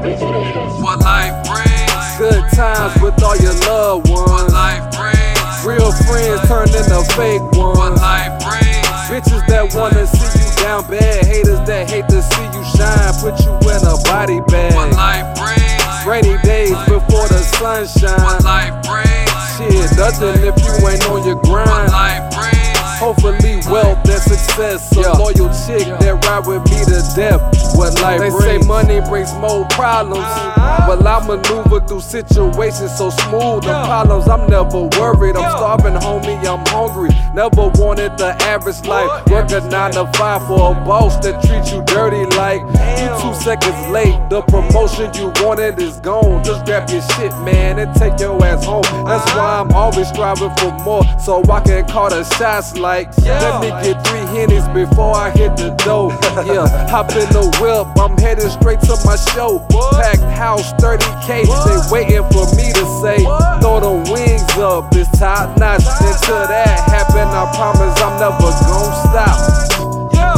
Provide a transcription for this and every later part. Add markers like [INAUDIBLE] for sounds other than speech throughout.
What life brings. Good times with all your loved ones. What life brings. Real friends turned into fake ones. What life brings. Bitches that wanna see you down bad. Haters that hate to see you shine. Put you in a body bag. What life brings. Rainy days before the sunshine. What life brings. Shit, nothing if you ain't on your What grind. life brings. Hopefully, wealth and success. A loyal chick that ride with me to death. What life they say money brings more problems. Uh-huh. Well, I maneuver through situations so smooth. The problems, I'm never worried. I'm starving, homie, I'm hungry. Never wanted the average life. Work a nine to five for a boss that treats you dirty like you two seconds late. The promotion you wanted is gone. Just grab your shit, man, and take your ass home. That's uh-huh. why I'm always striving for more. So I can call the shots like, let me get three hennies before I hit the door. [LAUGHS] yeah, [LAUGHS] hop in the whip, I'm headed straight to my show. Packed house, 30k, they waiting for me to say, throw the wings up, it's top notch. Until that happen, I promise I'm never gonna stop.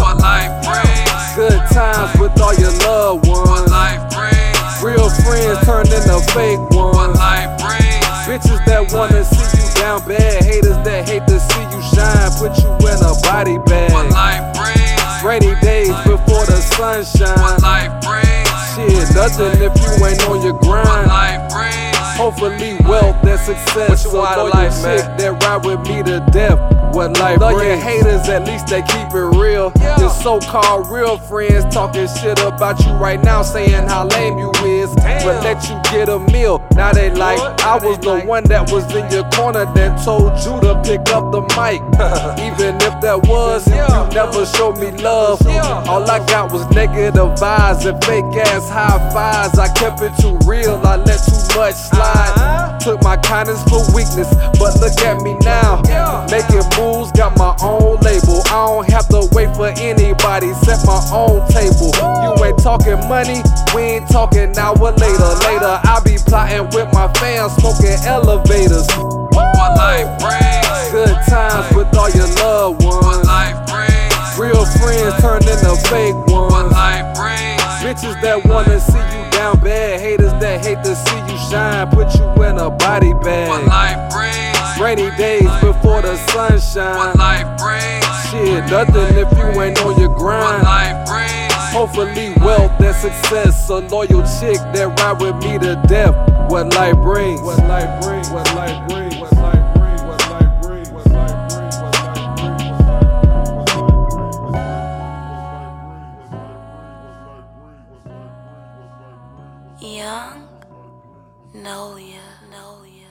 What life brings. Good times with all your loved What ones. life brings. Real friends turned into fake body What life brings. Rainy days before the sunshine. What life brings. Shit, nothing if you ain't on your What grind. life brings. Hopefully, wealth and success. What you So want out of life, chick man? that ride with me to death. What life Love your haters, at least they keep it real. Your so-called real friends talking shit about you right now, saying how lame you is. But let you get a meal. Now they like, I was the one that was in your corner that told you to pick up the mic. [LAUGHS] Even if that was, you never showed me love. All I got was negative vibes and fake ass high fives. I kept it too real, I let too much slide. Took my kindness for weakness, but look at me now. Making moves, got my own label. I don't have to wait for anybody, set my own table. You ain't talking money, we ain't talking hour later. Later, I be plotting with my fans, smoking elevators. What life brings. Good times with all your loved ones. What life brings. Real friends turned into fake ones. What life brings. Bitches that wanna see you shine, put you in a body What bag. life brings. Rainy days before the What sunshine. life brings. Shit, nothing if you ain't on your What life brings. Hopefully, wealth and success. A loyal chick that ride with me to death. What life brings. What life brings. What life brings. What life brings. What life brings. What life brings. What life brings. Young, Nolia.